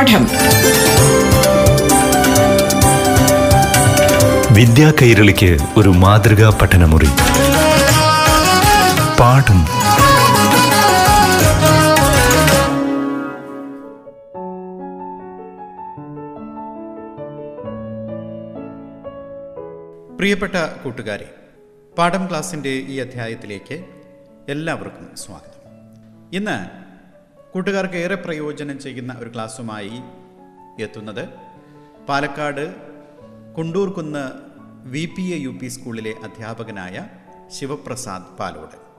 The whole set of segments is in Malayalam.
പാഠം. വിദ്യാ കൈരളിക്ക് ഒരു മാതൃകാ പഠനമുറി. പാഠം. പ്രിയപ്പെട്ട കൂട്ടുകാരെ പാഠം ക്ലാസിന്റെ ഈ അധ്യായത്തിലേക്ക് എല്ലാവർക്കും സ്വാഗതം. ഇന്ന് കൂട്ടുകാർക്ക് ഏറെ പ്രയോജനം ചെയ്യുന്ന ഒരു ക്ലാസ്സുമായി എത്തുന്നത് Palakkad Kundurkunnu V P A U P സ്കൂളിലെ അധ്യാപകനായ ശിവപ്രസാദ് പാലോട്.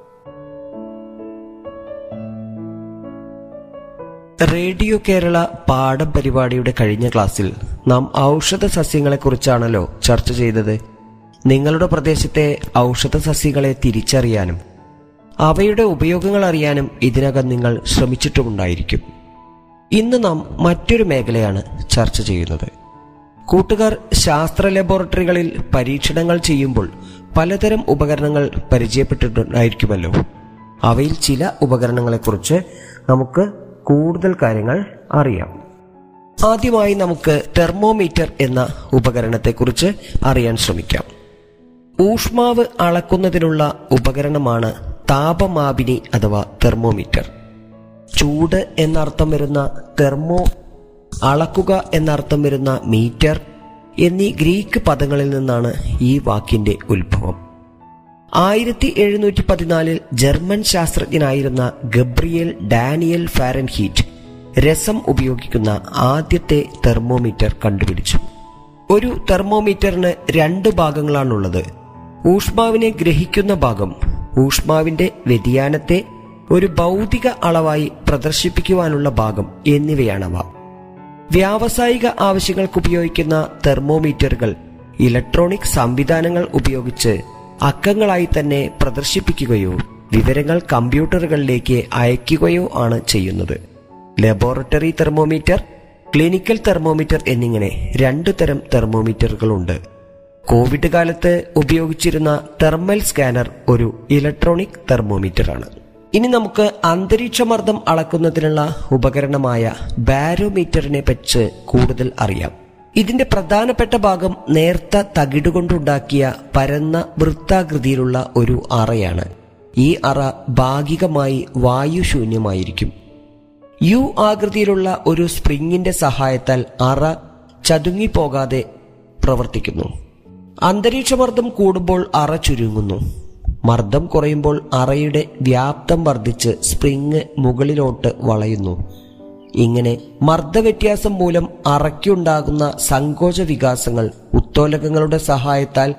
റേഡിയോ കേരള പാഠം പരിപാടിയുടെ കഴിഞ്ഞ ക്ലാസ്സിൽ നാം ഔഷധ സസ്യങ്ങളെക്കുറിച്ചാണല്ലോ ചർച്ച ചെയ്തത്. നിങ്ങളുടെ പ്രദേശത്തെ ഔഷധ സസ്യങ്ങളെ തിരിച്ചറിയാനും അവയുടെ ഉപയോഗങ്ങൾ അറിയാനും ഇതിനകം നിങ്ങൾ ശ്രമിച്ചിട്ടുമുണ്ടായിരിക്കും. ഇന്ന് നാം മറ്റൊരു മേഖലയാണ് ചർച്ച ചെയ്യുന്നത്. കൂട്ടുകാർ ശാസ്ത്ര ലബോറട്ടറികളിൽ പരീക്ഷണങ്ങൾ ചെയ്യുമ്പോൾ പലതരം ഉപകരണങ്ങൾ പരിചയപ്പെട്ടിട്ടുണ്ടായിരിക്കുമല്ലോ. അവയിൽ ചില ഉപകരണങ്ങളെക്കുറിച്ച് നമുക്ക് കൂടുതൽ കാര്യങ്ങൾ അറിയാം. ആദ്യമായി നമുക്ക് തെർമോമീറ്റർ എന്ന ഉപകരണത്തെക്കുറിച്ച് അറിയാൻ ശ്രമിക്കാം. ഊഷ്മാവ് അളക്കുന്നതിനുള്ള ഉപകരണമാണ് താപമാപിനി അഥവാ തെർമോമീറ്റർ. ചൂട് എന്നർത്ഥം വരുന്ന തെർമോ അളക്കുക എന്നർത്ഥം വരുന്ന മീറ്റർ എന്നീ ഗ്രീക്ക് പദങ്ങളിൽ നിന്നാണ് ഈ വാക്കിന്റെ ഉത്ഭവം. ആയിരത്തി എഴുന്നൂറ്റി പതിനാലിൽ ജർമ്മൻ ശാസ്ത്രജ്ഞനായിരുന്ന ഗബ്രിയൽ ഡാനിയൽ ഫാരൻഹീറ്റ് രസം ഉപയോഗിക്കുന്ന ആദ്യത്തെ തെർമോമീറ്റർ കണ്ടുപിടിച്ചു. ഒരു തെർമോമീറ്ററിന് രണ്ട് ഭാഗങ്ങളാണുള്ളത്. ഊഷ്മാവിനെ ഗ്രഹിക്കുന്ന ഭാഗം ഊഷ്മാവിന്റെ വ്യതിയാനത്തെ ഒരു ഭൗതിക അളവായി പ്രദർശിപ്പിക്കുവാനുള്ള ഭാഗം എന്നിവയാണവ. വ്യാവസായിക ആവശ്യങ്ങൾക്ക് ഉപയോഗിക്കുന്ന തെർമോമീറ്ററുകൾ ഇലക്ട്രോണിക് സംവിധാനങ്ങൾ ഉപയോഗിച്ച് അക്കങ്ങളായി തന്നെ പ്രദർശിപ്പിക്കുകയോ വിവരങ്ങൾ കമ്പ്യൂട്ടറുകളിലേക്ക് അയക്കുകയോ ആണ് ചെയ്യുന്നത്. ലബോറട്ടറി തെർമോമീറ്റർ ക്ലിനിക്കൽ തെർമോമീറ്റർ എന്നിങ്ങനെ രണ്ടു തരം തെർമോമീറ്ററുകളുണ്ട്. കോവിഡ് കാലത്ത് ഉപയോഗിച്ചിരുന്ന തെർമൽ സ്കാനർ ഒരു ഇലക്ട്രോണിക് തെർമോമീറ്ററാണ്. ഇനി നമുക്ക് അന്തരീക്ഷമർദ്ദം അളക്കുന്നതിനുള്ള ഉപകരണമായ ബാരോമീറ്ററിനെ പറ്റി കൂടുതൽ അറിയാം. ഇതിന്റെ പ്രധാനപ്പെട്ട ഭാഗം നേർത്ത തകിടുകൊണ്ടുണ്ടാക്കിയ പരന്ന വൃത്താകൃതിയിലുള്ള ഒരു അറയാണ്. ഈ അറ ഭാഗികമായി വായുശൂന്യമായിരിക്കും. യു ആകൃതിയിലുള്ള ഒരു സ്പ്രിങ്ങിന്റെ സഹായത്താൽ അറ ചതുങ്ങിപ്പോകാതെ പ്രവർത്തിക്കുന്നു. അന്തരീക്ഷമർദ്ദം കൂടുമ്പോൾ അറ ചുരുങ്ങുന്നു. മർദ്ദം കുറയുമ്പോൾ അറയുടെ വ്യാപ്തം വർദ്ധിച്ച് സ്പ്രിങ് മുകളിലോട്ട് വളയുന്നു. ഇങ്ങനെ മർദ്ദവ്യത്യാസം മൂലം അറയ്ക്കുണ്ടാകുന്ന സങ്കോച വികാസങ്ങൾ ഉത്തോലകങ്ങളുടെ സഹായത്താൽ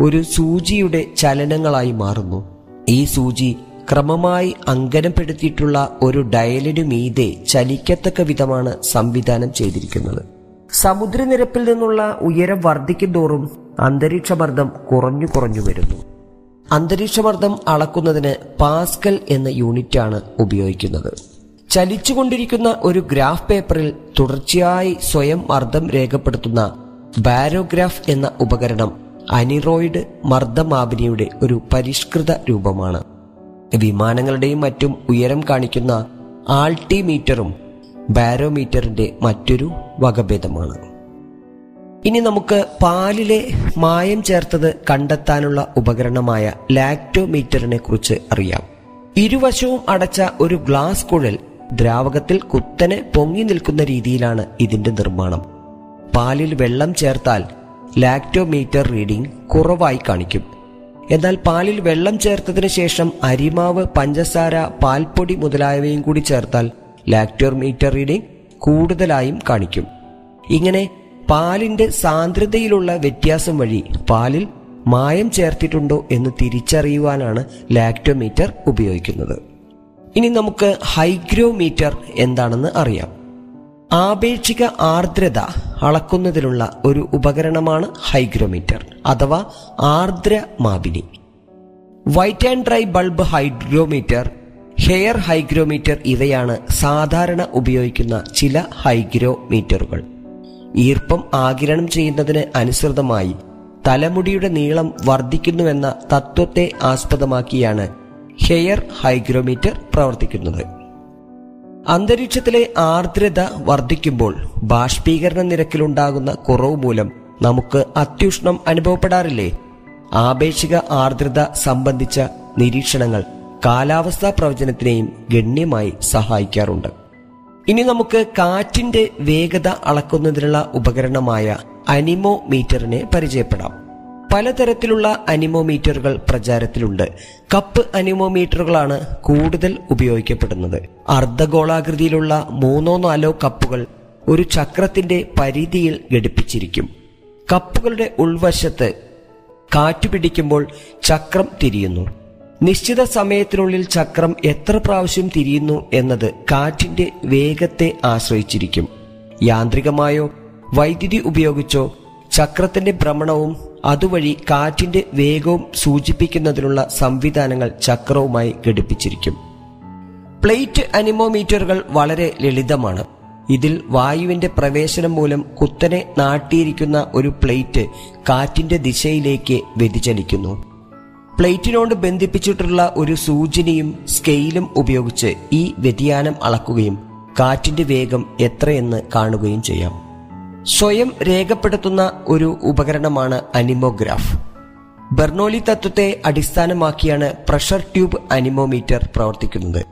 ഒരു സൂചിയുടെ ചലനങ്ങളായി മാറുന്നു. ഈ സൂചി ക്രമമായി അങ്കനപ്പെടുത്തിയിട്ടുള്ള ഒരു ഡയലിനു മീതെ ചലിക്കത്തക്ക വിധമാണ് സംവിധാനം ചെയ്തിരിക്കുന്നത്. സമുദ്രനിരപ്പിൽ നിന്നുള്ള ഉയരം വർദ്ധിക്കുന്തോറും അന്തരീക്ഷമർദ്ദം കുറഞ്ഞു കുറഞ്ഞു വരുന്നു. അന്തരീക്ഷമർദ്ദം അളക്കുന്നതിന് പാസ്കൽ എന്ന യൂണിറ്റാണ് ഉപയോഗിക്കുന്നത്. ചലിച്ചുകൊണ്ടിരിക്കുന്ന ഒരു ഗ്രാഫ് പേപ്പറിൽ തുടർച്ചയായി സ്വയം മർദ്ദം രേഖപ്പെടുത്തുന്ന ബാരോഗ്രാഫ് എന്ന ഉപകരണം അനിറോയിഡ് മർദ്ദമാപിനിയുടെ ഒരു പരിഷ്കൃത രൂപമാണ്. വിമാനങ്ങളുടെയും മറ്റും ഉയരം കാണിക്കുന്ന ആൾട്ടിമീറ്ററും ബാരോമീറ്ററിന്റെ മറ്റൊരു വകഭേദമാണ്. ഇനി നമുക്ക് പാലിലെ മായം ചേർത്തത് കണ്ടെത്താനുള്ള ഉപകരണമായ ലാക്ടോമീറ്ററിനെ കുറിച്ച് അറിയാം. ഇരുവശവും അടച്ച ഒരു ഗ്ലാസ് കുഴൽ ദ്രാവകത്തിൽ കുത്തനെ പൊങ്ങി നിൽക്കുന്ന രീതിയിലാണ് ഇതിന്റെ നിർമ്മാണം. പാലിൽ വെള്ളം ചേർത്താൽ ലാക്ടോമീറ്റർ റീഡിംഗ് കുറവായി കാണിക്കും. എന്നാൽ പാലിൽ വെള്ളം ചേർത്തതിന് ശേഷം അരിമാവ് പഞ്ചസാര പാൽപ്പൊടി മുതലായവയും കൂടി ചേർത്താൽ ലാക്ടോമീറ്റർ റീഡിംഗ് കൂടുതലായും കാണിക്കും. ഇങ്ങനെ പാലിന്റെ സാന്ദ്രതയിലുള്ള വ്യത്യാസം വഴി പാലിൽ മായം ചേർത്തിട്ടുണ്ടോ എന്ന് തിരിച്ചറിയുവാനാണ് ലാക്ടോമീറ്റർ ഉപയോഗിക്കുന്നത്. ഇനി നമുക്ക് ഹൈഗ്രോമീറ്റർ എന്താണെന്ന് അറിയാം. ആപേക്ഷിക ആർദ്രത അളക്കുന്നതിനുള്ള ഒരു ഉപകരണമാണ് ഹൈഗ്രോമീറ്റർ അഥവാ ആർദ്ര മാപിനി. White and dry bulb hygrometer hair hygrometer ഇവയാണ് സാധാരണ ഉപയോഗിക്കുന്ന ചില ഹൈഗ്രോമീറ്ററുകൾ. ഈർപ്പം ആകിരണം ചെയ്യുന്നതിന് അനുസൃതമായി തലമുടിയുടെ നീളം വർദ്ധിക്കുന്നുവെന്ന തത്വത്തെ ആസ്പദമാക്കിയാണ് ഹെയർ ഹൈഗ്രോമീറ്റർ പ്രവർത്തിക്കുന്നത്. അന്തരീക്ഷത്തിലെ ആർദ്രത വർദ്ധിക്കുമ്പോൾ ബാഷ്പീകരണ നിരക്കിലുണ്ടാകുന്ന കുറവ് മൂലം നമുക്ക് അത്യുഷ്ണം അനുഭവപ്പെടാറില്ലേ? ആപേക്ഷിക ആർദ്രത സംബന്ധിച്ച നിരീക്ഷണങ്ങൾ കാലാവസ്ഥാ പ്രവചനത്തിനെയും ഗണ്യമായി സഹായിക്കാറുണ്ട്. ഇനി നമുക്ക് കാറ്റിന്റെ വേഗത അളക്കുന്നതിനുള്ള ഉപകരണമായ അനിമോമീറ്ററിനെ പരിചയപ്പെടാം. പലതരത്തിലുള്ള അനിമോമീറ്ററുകൾ പ്രചാരത്തിലുണ്ട്. കപ്പ് അനിമോമീറ്ററുകളാണ് കൂടുതൽ ഉപയോഗിക്കപ്പെടുന്നത്. അർദ്ധഗോളാകൃതിയിലുള്ള മൂന്നോ നാലോ കപ്പുകൾ ഒരു ചക്രത്തിന്റെ പരിധിയിൽ ഘടിപ്പിച്ചിരിക്കും. കപ്പുകളുടെ ഉൾവശത്ത് കാറ്റു പിടിക്കുമ്പോൾ ചക്രം തിരിയുന്നു. നിശ്ചിത സമയത്തിനുള്ളിൽ ചക്രം എത്ര പ്രാവശ്യം തിരിയുന്നു എന്നത് കാറ്റിന്റെ വേഗത്തെ ആശ്രയിച്ചിരിക്കും. യാന്ത്രികമായോ വൈദ്യുതി ഉപയോഗിച്ചോ ചക്രത്തിന്റെ ഭ്രമണവും അതുവഴി കാറ്റിന്റെ വേഗവും സൂചിപ്പിക്കുന്നതിനുള്ള സംവിധാനങ്ങൾ ചക്രവുമായി ഘടിപ്പിച്ചിരിക്കും. പ്ലേറ്റ് അനിമോമീറ്ററുകൾ വളരെ ലളിതമാണ്. ഇതിൽ വായുവിന്റെ പ്രവേശനം മൂലം കുത്തനെ നാട്ടിയിരിക്കുന്ന ഒരു പ്ലേറ്റ് കാറ്റിന്റെ ദിശയിലേക്ക് വ്യതിചലിക്കുന്നു. പ്ലേറ്റിനോട് ബന്ധിപ്പിച്ചിട്ടുള്ള ഒരു സൂചനയും സ്കെയിലും ഉപയോഗിച്ച് ഈ വ്യതിയാനം അളക്കുകയും കാറ്റിന്റെ വേഗം എത്രയെന്ന് കാണുകയും ചെയ്യാം. സ്വയം രേഖപ്പെടുത്തുന്ന ഒരു ഉപകരണമാണ് അനിമോഗ്രാഫ്. ബെർണോലി തത്വത്തെ അടിസ്ഥാനമാക്കിയാണ് പ്രഷർ ട്യൂബ് അനിമോമീറ്റർ പ്രവർത്തിക്കുന്നത്.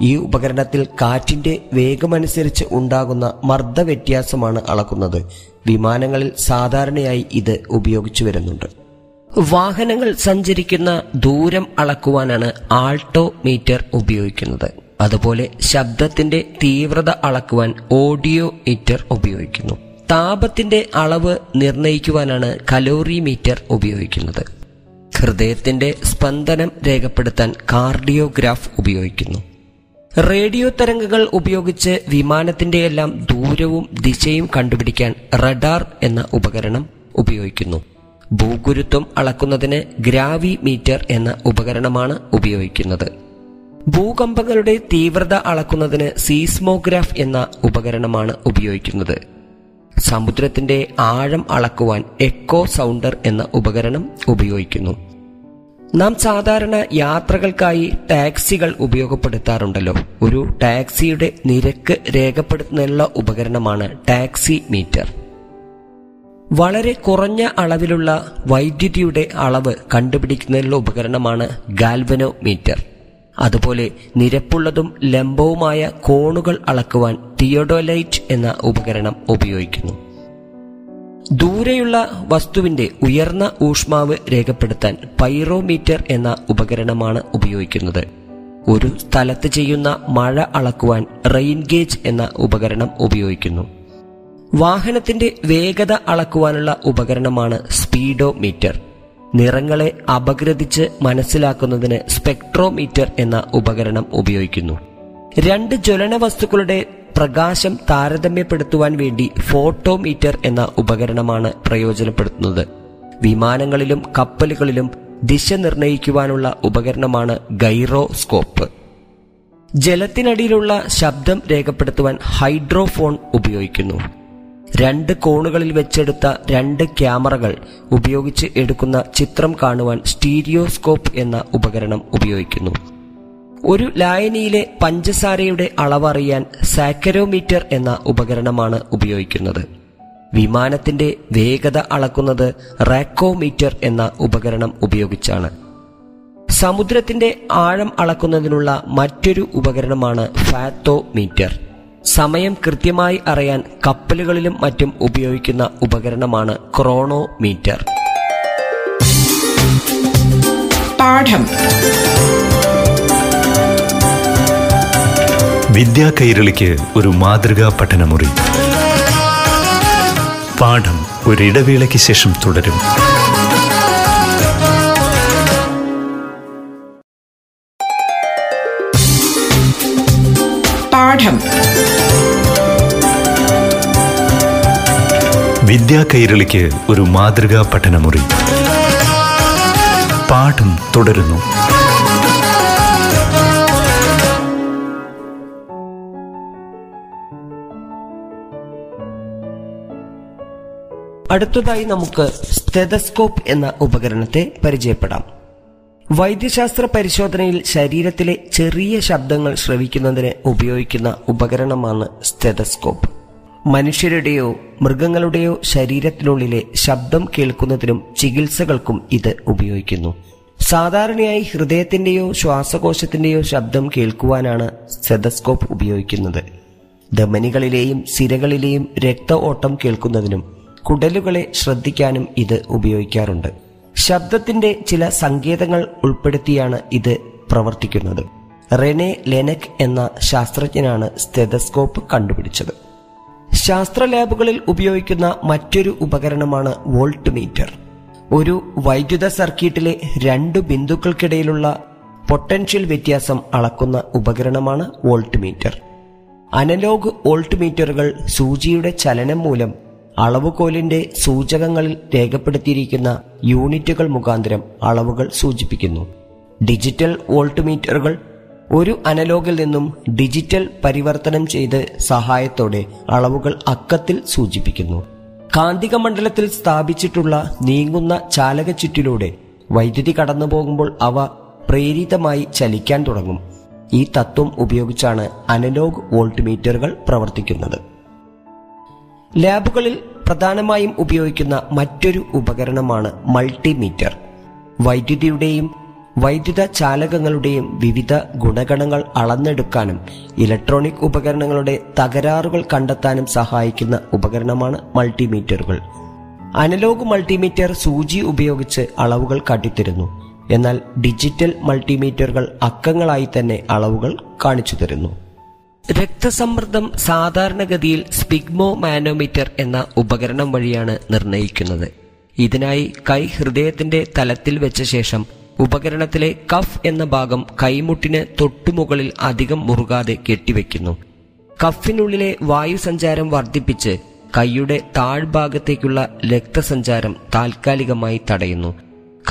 ഈ ഉപകരണത്തിൽ കാറ്റിന്റെ വേഗമനുസരിച്ച് ഉണ്ടാകുന്ന മർദ്ദ വ്യത്യാസമാണ് അളക്കുന്നത്. വിമാനങ്ങളിൽ സാധാരണയായി ഇത് ഉപയോഗിച്ചു വരുന്നുണ്ട്. വാഹനങ്ങൾ സഞ്ചരിക്കുന്ന ദൂരം അളക്കുവാനാണ് ആൾട്ടോ മീറ്റർ ഉപയോഗിക്കുന്നത്. അതുപോലെ ശബ്ദത്തിന്റെ തീവ്രത അളക്കുവാൻ ഓഡിയോ മീറ്റർ ഉപയോഗിക്കുന്നു. താപത്തിന്റെ അളവ് നിർണയിക്കുവാനാണ് കലോറി മീറ്റർ ഉപയോഗിക്കുന്നത്. ഹൃദയത്തിന്റെ സ്പന്ദനം രേഖപ്പെടുത്താൻ കാർഡിയോഗ്രാഫ് ഉപയോഗിക്കുന്നു. റേഡിയോ തരംഗങ്ങൾ ഉപയോഗിച്ച് വിമാനത്തിന്റെ എല്ലാം ദൂരവും ദിശയും കണ്ടുപിടിക്കാൻ റഡാർ എന്ന ഉപകരണം ഉപയോഗിക്കുന്നു. ഭൂഗുരുത്വം അളക്കുന്നതിന് ഗ്രാവി മീറ്റർ എന്ന ഉപകരണമാണ് ഉപയോഗിക്കുന്നത്. ഭൂകമ്പങ്ങളുടെ തീവ്രത അളക്കുന്നതിന് സീസ്മോഗ്രാഫ് എന്ന ഉപകരണമാണ് ഉപയോഗിക്കുന്നത്. സമുദ്രത്തിന്റെ ആഴം അളക്കുവാൻ എക്കോ സൗണ്ടർ എന്ന ഉപകരണം ഉപയോഗിക്കുന്നു. നാം സാധാരണ യാത്രകൾക്കായി ടാക്സികൾ ഉപയോഗപ്പെടുത്താറുണ്ടല്ലോ. ഒരു ടാക്സിയുടെ നിരക്ക് രേഖപ്പെടുത്തുന്നതിനുള്ള ഉപകരണമാണ് ടാക്സി മീറ്റർ. വളരെ കുറഞ്ഞ അളവിലുള്ള വൈദ്യുതിയുടെ അളവ് കണ്ടുപിടിക്കുന്നതിനുള്ള ഉപകരണമാണ് ഗാൽവനോ മീറ്റർ അതുപോലെ നിരപ്പുള്ളതും ലംബവുമായ കോണുകൾ അളക്കുവാൻ തിയോഡോലൈറ്റ് എന്ന ഉപകരണം ഉപയോഗിക്കുന്നു. ദൂരെയുള്ള വസ്തുവിന്റെ ഉയർന്ന ഊഷ്മാവ് രേഖപ്പെടുത്താൻ പൈറോമീറ്റർ എന്ന ഉപകരണമാണ് ഉപയോഗിക്കുന്നത്. ഒരു സ്ഥലത്ത് ചെയ്യുന്ന മഴ അളക്കുവാൻ റെയിൻഗേജ് എന്ന ഉപകരണം ഉപയോഗിക്കുന്നു. വാഹനത്തിന്റെ വേഗത അളക്കുവാനുള്ള ഉപകരണമാണ് സ്പീഡോ മീറ്റർ നിറങ്ങളെ അപഗ്രഥിച്ച് മനസ്സിലാക്കുന്നതിന് സ്പെക്ട്രോമീറ്റർ എന്ന ഉപകരണം ഉപയോഗിക്കുന്നു. രണ്ട് ജ്വലന വസ്തുക്കളുടെ പ്രകാശം താരതമ്യപ്പെടുത്തുവാൻ വേണ്ടി ഫോട്ടോമീറ്റർ എന്ന ഉപകരണമാണ് പ്രയോജനപ്പെടുത്തുന്നത്. വിമാനങ്ങളിലും കപ്പലുകളിലും ദിശ നിർണയിക്കുവാനുള്ള ഉപകരണമാണ് ഗൈറോസ്കോപ്പ്. ജലത്തിനടിയിലുള്ള ശബ്ദം രേഖപ്പെടുത്തുവാൻ ഹൈഡ്രോഫോൺ ഉപയോഗിക്കുന്നു. രണ്ട് കോണുകളിൽ വെച്ചെടുത്ത രണ്ട് ക്യാമറകൾ ഉപയോഗിച്ച് എടുക്കുന്ന ചിത്രം കാണുവാൻ സ്റ്റീരിയോസ്കോപ്പ് എന്ന ഉപകരണം ഉപയോഗിക്കുന്നു. ഒരു ലായനിയിലെ പഞ്ചസാരയുടെ അളവറിയാൻ സാക്കരോമീറ്റർ എന്ന ഉപകരണമാണ് ഉപയോഗിക്കുന്നത്. വിമാനത്തിന്റെ വേഗത അളക്കുന്നത് റാക്കോമീറ്റർ എന്ന ഉപകരണം ഉപയോഗിച്ചാണ്. സമുദ്രത്തിന്റെ ആഴം അളക്കുന്നതിനുള്ള മറ്റൊരു ഉപകരണമാണ് ഫാത്തോമീറ്റർ. സമയം കൃത്യമായി അറിയാൻ കപ്പലുകളിലും മറ്റും ഉപയോഗിക്കുന്ന ഉപകരണമാണ് ക്രോണോമീറ്റർ. പാഠം. വിദ്യാ കൈരളിക്ക് ഒരു മാതൃകാ പഠനമുറി. പാഠം ഒരിടവേളയ്ക്ക് ശേഷം തുടരും. പാഠം. വിദ്യാ കൈരളിക്ക് ഒരു മാതൃകാ പഠനമുറി. പാഠം തുടരുന്നു. അടുത്തതായി നമുക്ക് സ്റ്റെതസ്കോപ്പ് എന്ന ഉപകരണത്തെ പരിചയപ്പെടാം. വൈദ്യശാസ്ത്ര പരിശോധനയിൽ ശരീരത്തിലെ ചെറിയ ശബ്ദങ്ങൾ ശ്രവിക്കുന്നതിന് ഉപയോഗിക്കുന്ന ഉപകരണമാണ് സ്റ്റെതസ്കോപ്പ്. മനുഷ്യരുടെയോ മൃഗങ്ങളുടെയോ ശരീരത്തിനുള്ളിലെ ശബ്ദം കേൾക്കുന്നതിനും ചികിത്സകൾക്കും ഇത് ഉപയോഗിക്കുന്നു. സാധാരണയായി ഹൃദയത്തിന്റെയോ ശ്വാസകോശത്തിന്റെയോ ശബ്ദം കേൾക്കുവാനാണ് സെതസ്കോപ്പ് ഉപയോഗിക്കുന്നത്. ധമനികളിലെയും സിരകളിലെയും രക്ത ഓട്ടം കേൾക്കുന്നതിനും കുടലുകളെ ശ്രദ്ധിക്കാനും ഇത് ഉപയോഗിക്കാറുണ്ട്. ശബ്ദത്തിന്റെ ചില സങ്കേതങ്ങൾ ഉൾപ്പെടുത്തിയാണ് ഇത് പ്രവർത്തിക്കുന്നത്. റെനെ ലെനക് എന്ന ശാസ്ത്രജ്ഞനാണ് സ്റ്റെതസ്കോപ്പ് കണ്ടുപിടിച്ചത്. ശാസ്ത്ര ലാബുകളിൽ ഉപയോഗിക്കുന്ന മറ്റൊരു ഉപകരണമാണ് വോൾട്ട് മീറ്റർ ഒരു വൈദ്യുത സർക്യൂട്ടിലെ രണ്ടു ബിന്ദുക്കൾക്കിടയിലുള്ള പൊട്ടൻഷ്യൽ വ്യത്യാസം അളക്കുന്ന ഉപകരണമാണ് വോൾട്ട് മീറ്റർ അനലോഗ് വോൾട്ട് മീറ്ററുകൾ സൂചിയുടെ ചലനം മൂലം അളവുകോലിന്റെ സൂചകങ്ങളിൽ രേഖപ്പെടുത്തിയിരിക്കുന്ന യൂണിറ്റുകൾ മുഖാന്തരം അളവുകൾ സൂചിപ്പിക്കുന്നു. ഡിജിറ്റൽ വോൾട്ട് മീറ്ററുകൾ ഒരു അനലോഗിൽ നിന്നും ഡിജിറ്റൽ പരിവർത്തനം ചെയ്ത് സഹായത്തോടെ അളവുകൾ അക്കത്തിൽ സൂചിപ്പിക്കുന്നു. കാന്തിക മണ്ഡലത്തിൽ സ്ഥാപിച്ചിട്ടുള്ള നീങ്ങുന്ന ചാലക ചുറ്റിലൂടെ വൈദ്യുതി കടന്നു പോകുമ്പോൾ അവ പ്രേരിതമായി ചലിക്കാൻ തുടങ്ങും. ഈ തത്വം ഉപയോഗിച്ചാണ് അനലോഗ് വോൾട്ട് മീറ്ററുകൾ പ്രവർത്തിക്കുന്നത്. ലാബുകളിൽ പ്രധാനമായും ഉപയോഗിക്കുന്ന മറ്റൊരു ഉപകരണമാണ് മൾട്ടിമീറ്റർ. വൈദ്യുതിയുടെയും വൈദ്യുത ചാലകങ്ങളുടെയും വിവിധ ഗുണഗണങ്ങൾ അളന്നെടുക്കാനും ഇലക്ട്രോണിക് ഉപകരണങ്ങളുടെ തകരാറുകൾ കണ്ടെത്താനും സഹായിക്കുന്ന ഉപകരണമാണ് മൾട്ടിമീറ്ററുകൾ. അനലോഗ് മൾട്ടിമീറ്റർ സൂചി ഉപയോഗിച്ച് അളവുകൾ കാട്ടിത്തരുന്നു. എന്നാൽ ഡിജിറ്റൽ മൾട്ടിമീറ്ററുകൾ അക്കങ്ങളായി തന്നെ അളവുകൾ കാണിച്ചു തരുന്നു. രക്തസമ്മർദ്ദം സാധാരണഗതിയിൽ സ്പിഗ്മോ മാനോമീറ്റർ എന്ന ഉപകരണം വഴിയാണ് നിർണയിക്കുന്നത് ഇതിനായി കൈ ഹൃദയത്തിന്റെ തലത്തിൽ വെച്ച ശേഷം ഉപകരണത്തിലെ കഫ് എന്ന ഭാഗം കൈമുട്ടിന് തൊട്ടുമുകളിൽ അധികം മുറുകാതെ കെട്ടിവെക്കുന്നു. കഫിനുള്ളിലെ വായുസഞ്ചാരം വർദ്ധിപ്പിച്ച് കൈയുടെ താഴ്ഭാഗത്തേക്കുള്ള രക്തസഞ്ചാരം താൽക്കാലികമായി തടയുന്നു.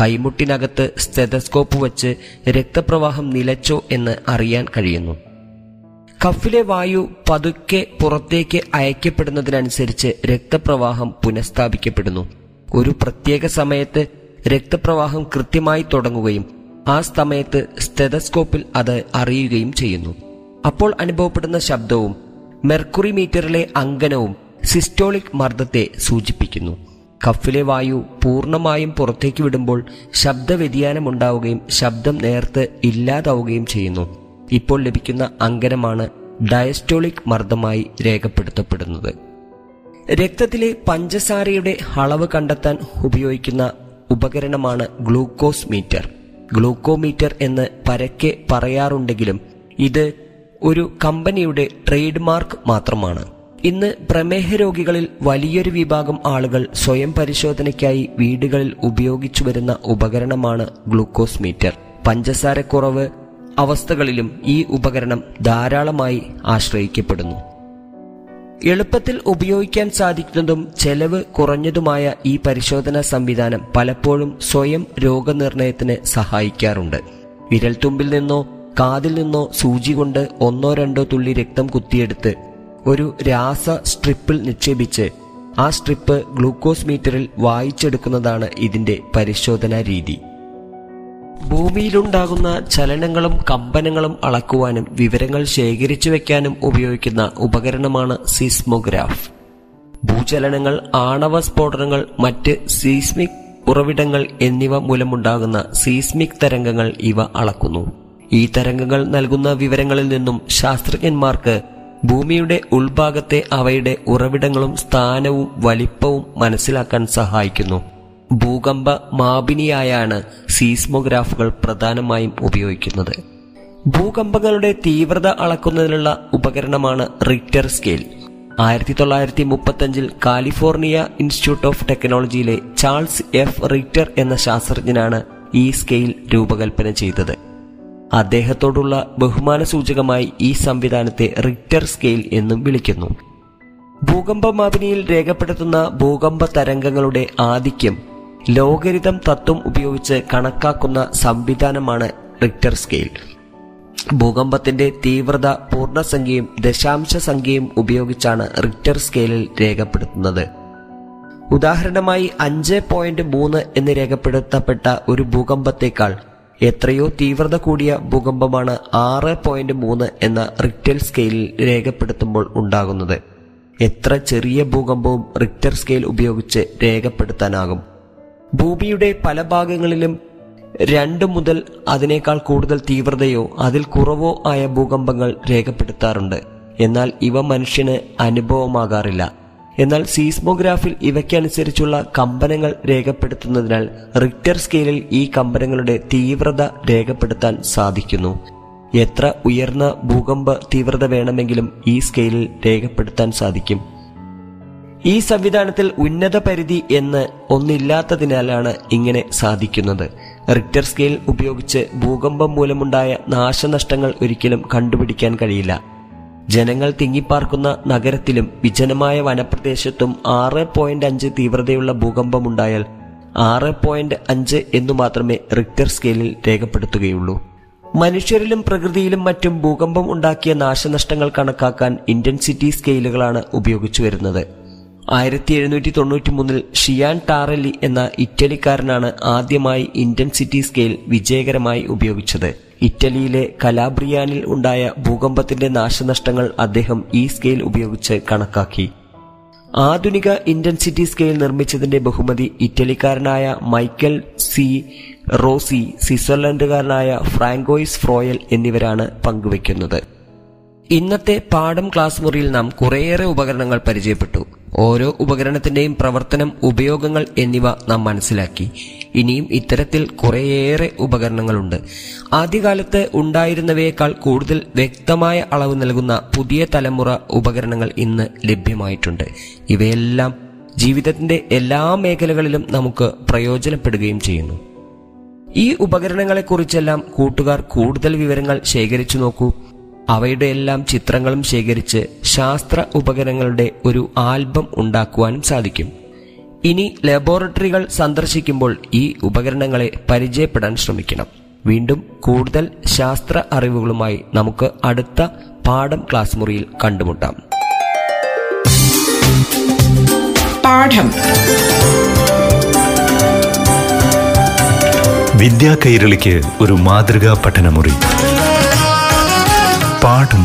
കൈമുട്ടിനകത്ത് സ്റ്റെതസ്കോപ്പ് വച്ച് രക്തപ്രവാഹം നിലച്ചോ എന്ന് അറിയാൻ കഴിയുന്നു. കഫിലെ വായു പതുക്കെ പുറത്തേക്ക് അയക്കപ്പെടുന്നതിനനുസരിച്ച് രക്തപ്രവാഹം പുനഃസ്ഥാപിക്കപ്പെടുന്നു. ഒരു പ്രത്യേക സമയത്ത് രക്തപ്രവാഹം കൃത്യമായി തുടങ്ങുകയും ആ സമയത്ത് സ്റ്റെതസ്കോപ്പിൽ അത് അറിയുകയും ചെയ്യുന്നു. അപ്പോൾ അനുഭവപ്പെടുന്ന ശബ്ദവും മെർക്കുറി മീറ്ററിലെ അങ്കനവും സിസ്റ്റോളിക് മർദ്ദത്തെ സൂചിപ്പിക്കുന്നു. കഫിലെ വായു പൂർണമായും പുറത്തേക്ക് വിടുമ്പോൾ ശബ്ദ വ്യതിയാനമുണ്ടാവുകയും ശബ്ദം നേർത്ത് ഇല്ലാതാവുകയും ചെയ്യുന്നു. ഇപ്പോൾ ലഭിക്കുന്ന അങ്കനമാണ് ഡയസ്റ്റോളിക് മർദ്ദമായി രേഖപ്പെടുത്തപ്പെടുന്നത്. രക്തത്തിലെ പഞ്ചസാരയുടെ അളവ് കണ്ടെത്താൻ ഉപയോഗിക്കുന്ന ഉപകരണമാണ് ഗ്ലൂക്കോസ് മീറ്റർ ഗ്ലൂക്കോമീറ്റർ എന്ന് പരക്കെ പറയാറുണ്ടെങ്കിലും ഇത് ഒരു കമ്പനിയുടെ ട്രേഡ് മാർക്ക് മാത്രമാണ്. ഇന്ന് പ്രമേഹ രോഗികളിൽ വലിയൊരു വിഭാഗം ആളുകൾ സ്വയം പരിശോധനയ്ക്കായി വീടുകളിൽ ഉപയോഗിച്ചു വരുന്ന ഉപകരണമാണ് ഗ്ലൂക്കോസ് മീറ്റർ പഞ്ചസാരക്കുറവ് അവസ്ഥകളിലും ഈ ഉപകരണം ധാരാളമായി ആശ്രയിക്കപ്പെടുന്നു. എളുപ്പത്തിൽ ഉപയോഗിക്കാൻ സാധിക്കുന്നതും ചെലവ് കുറഞ്ഞതുമായ ഈ പരിശോധനാ സംവിധാനം പലപ്പോഴും സ്വയം രോഗനിർണയത്തിന് സഹായിക്കാറുണ്ട്. വിരൽത്തുമ്പിൽ നിന്നോ കാതിൽ നിന്നോ സൂചി കൊണ്ട് ഒന്നോ രണ്ടോ തുള്ളി രക്തം കുത്തിയെടുത്ത് ഒരു രാസ സ്ട്രിപ്പിൽ നിക്ഷേപിച്ച് ആ സ്ട്രിപ്പ് ഗ്ലൂക്കോസ് മീറ്ററിൽ വായിച്ചെടുക്കുന്നതാണ് ഇതിന്റെ പരിശോധനാ രീതി. ഭൂമിയിലുണ്ടാകുന്ന ചലനങ്ങളും കമ്പനങ്ങളും അളക്കുവാനും വിവരങ്ങൾ ശേഖരിച്ചു വെക്കാനും ഉപയോഗിക്കുന്ന ഉപകരണമാണ് സീസ്മോഗ്രാഫ്. ഭൂചലനങ്ങൾ ആണവ സ്ഫോടനങ്ങൾ മറ്റ് സീസ്മിക് ഉറവിടങ്ങൾ എന്നിവ മൂലമുണ്ടാകുന്ന സീസ്മിക് തരംഗങ്ങൾ ഇവ അളക്കുന്നു. ഈ തരംഗങ്ങൾ നൽകുന്ന വിവരങ്ങളിൽ നിന്നും ശാസ്ത്രജ്ഞന്മാർക്ക് ഭൂമിയുടെ ഉൾഭാഗത്തെ അവയുടെ ഉറവിടങ്ങളും സ്ഥാനവും വലിപ്പവും മനസ്സിലാക്കാൻ സഹായിക്കുന്നു. ഭൂകമ്പ മാപിനിയായാണ് സീസ്മോഗ്രാഫുകൾ പ്രധാനമായും ഉപയോഗിക്കുന്നത്. ഭൂകമ്പങ്ങളുടെ തീവ്രത അളക്കുന്നതിനുള്ള ഉപകരണമാണ് റിക്ടർ സ്കെയിൽ. ആയിരത്തി തൊള്ളായിരത്തി മുപ്പത്തഞ്ചിൽ കാലിഫോർണിയ ഇൻസ്റ്റിറ്റ്യൂട്ട് ഓഫ് ടെക്നോളജിയിലെ ചാൾസ് എഫ് റിക്ടർ എന്ന ശാസ്ത്രജ്ഞനാണ് ഈ സ്കെയിൽ രൂപകൽപ്പന ചെയ്തത്. അദ്ദേഹത്തോടുള്ള ബഹുമാന സൂചകമായി ഈ സംവിധാനത്തെ റിക്ടർ സ്കെയിൽ എന്നും വിളിക്കുന്നു. ഭൂകമ്പ മാപിനിയിൽ രേഖപ്പെടുത്തുന്ന ഭൂകമ്പ തരംഗങ്ങളുടെ ആധിക്യം ലോകരിതം തത്വം ഉപയോഗിച്ച് കണക്കാക്കുന്ന സംവിധാനമാണ് റിക്ടർ സ്കെയിൽ ഭൂകമ്പത്തിന്റെ തീവ്രത പൂർണസംഖ്യയും ദശാംശ സംഖ്യയും ഉപയോഗിച്ചാണ് റിക്ടർ സ്കെയിലിൽ രേഖപ്പെടുത്തുന്നത്. ഉദാഹരണമായി അഞ്ച് പോയിന്റ് മൂന്ന് എന്ന് രേഖപ്പെടുത്തപ്പെട്ട ഒരു ഭൂകമ്പത്തേക്കാൾ എത്രയോ തീവ്രത കൂടിയ ഭൂകമ്പമാണ് ആറ് പോയിന്റ് മൂന്ന് എന്ന റിക്ടർ സ്കെയിലിൽ രേഖപ്പെടുത്തുമ്പോൾ ഉണ്ടാകുന്നത്. എത്ര ചെറിയ ഭൂകമ്പവും റിക്ടർ സ്കെയിൽ ഉപയോഗിച്ച് രേഖപ്പെടുത്താനാകും? ഭൂമിയുടെ പല ഭാഗങ്ങളിലും രണ്ട് മുതൽ അതിനേക്കാൾ കൂടുതൽ തീവ്രതയോ അതിൽ കുറവോ ആയ ഭൂകമ്പങ്ങൾ രേഖപ്പെടുത്താറുണ്ട്. എന്നാൽ ഇവ മനുഷ്യന് അനുഭവമാകാറില്ല. എന്നാൽ സീസ്മോഗ്രാഫിൽ ഇവയ്ക്കനുസരിച്ചുള്ള കമ്പനങ്ങൾ രേഖപ്പെടുത്തുന്നതിനാൽ റിക്ടർ സ്കെയിലിൽ ഈ കമ്പനങ്ങളുടെ തീവ്രത രേഖപ്പെടുത്താൻ സാധിക്കുന്നു. എത്ര ഉയർന്ന ഭൂകമ്പ തീവ്രത വേണമെങ്കിലും ഈ സ്കെയിലിൽ രേഖപ്പെടുത്താൻ സാധിക്കും. ഈ സംവിധാനത്തിൽ ഉന്നത പരിധി എന്ന് ഒന്നില്ലാത്തതിനാലാണ് ഇങ്ങനെ സാധിക്കുന്നത്. റിക്ടർ സ്കെയിൽ ഉപയോഗിച്ച് ഭൂകമ്പം മൂലമുണ്ടായ നാശനഷ്ടങ്ങൾ ഒരിക്കലും കണ്ടുപിടിക്കാൻ കഴിയില്ല. ജനങ്ങൾ തിങ്ങിപ്പാർക്കുന്ന നഗരത്തിലും വിജനമായ വനപ്രദേശത്തും ആറ് പോയിന്റ് അഞ്ച് തീവ്രതയുള്ള ഭൂകമ്പമുണ്ടായാൽ ആറ് പോയിന്റ് അഞ്ച് എന്നു മാത്രമേ റിക്ടർ സ്കെയിലിൽ രേഖപ്പെടുത്തുകയുള്ളൂ. മനുഷ്യരിലും പ്രകൃതിയിലും മറ്റും ഭൂകമ്പം ഉണ്ടാക്കിയ നാശനഷ്ടങ്ങൾ കണക്കാക്കാൻ ഇന്റൻസിറ്റി സ്കെയിലുകളാണ് ഉപയോഗിച്ചു വരുന്നത്. ആയിരത്തി എഴുന്നൂറ്റി തൊണ്ണൂറ്റി മൂന്നിൽ ഷിയാൻ ടാറലി എന്ന ഇറ്റലിക്കാരനാണ് ആദ്യമായി ഇന്റൻസിറ്റി സ്കെയിൽ വിജയകരമായി ഉപയോഗിച്ചത്. ഇറ്റലിയിലെ കലാബ്രിയാനിൽ ഉണ്ടായ ഭൂകമ്പത്തിന്റെ നാശനഷ്ടങ്ങൾ അദ്ദേഹം ഈ സ്കെയിൽ ഉപയോഗിച്ച് കണക്കാക്കി. ആധുനിക ഇന്റൻസിറ്റി സ്കെയിൽ നിർമ്മിച്ചതിന്റെ ബഹുമതി ഇറ്റലിക്കാരനായ മൈക്കൽ സി റോസി സ്വിറ്റ്സർലൻഡുകാരനായ ഫ്രാങ്കോയിസ് ഫ്രോയൽ എന്നിവരാണ് പങ്കുവയ്ക്കുന്നത്. ഇന്നത്തെ പാഠം ക്ലാസ് മുറിയിൽ നാം കുറേയേറെ ഉപകരണങ്ങൾ പരിചയപ്പെട്ടു. ഓരോ ഉപകരണത്തിന്റെയും പ്രവർത്തനം ഉപയോഗങ്ങൾ എന്നിവ നാം മനസ്സിലാക്കി. ഇനിയും ഇത്തരത്തിൽ കുറേയേറെ ഉപകരണങ്ങളുണ്ട്. ആദ്യകാലത്ത് ഉണ്ടായിരുന്നവയേക്കാൾ കൂടുതൽ വ്യക്തമായ അളവ് നൽകുന്ന പുതിയ തലമുറ ഉപകരണങ്ങൾ ഇന്ന് ലഭ്യമായിട്ടുണ്ട്. ഇവയെല്ലാം ജീവിതത്തിന്റെ എല്ലാ മേഖലകളിലും നമുക്ക് പ്രയോജനപ്പെടുകയും ചെയ്യുന്നു. ഈ ഉപകരണങ്ങളെക്കുറിച്ചെല്ലാം കൂട്ടുകാർ കൂടുതൽ വിവരങ്ങൾ ശേഖരിച്ചു നോക്കൂ. അവയുടെ എല്ലാം ചിത്രങ്ങളും ശേഖരിച്ച് ശാസ്ത്ര ഉപകരണങ്ങളുടെ ഒരു ആൽബം ഉണ്ടാക്കുവാനും സാധിക്കും. ഇനി ലബോറട്ടറികൾ സന്ദർശിക്കുമ്പോൾ ഈ ഉപകരണങ്ങളെ പരിചയപ്പെടാൻ ശ്രമിക്കണം. വീണ്ടും കൂടുതൽ ശാസ്ത്ര അറിവുകളുമായി നമുക്ക് അടുത്ത പാഠം ക്ലാസ് മുറിയിൽ കണ്ടുമുട്ടാം. പാഠം. വിദ്യാ കൈരളിക്ക് ഒരു മാതൃകാ പഠനമുറി. പാഠം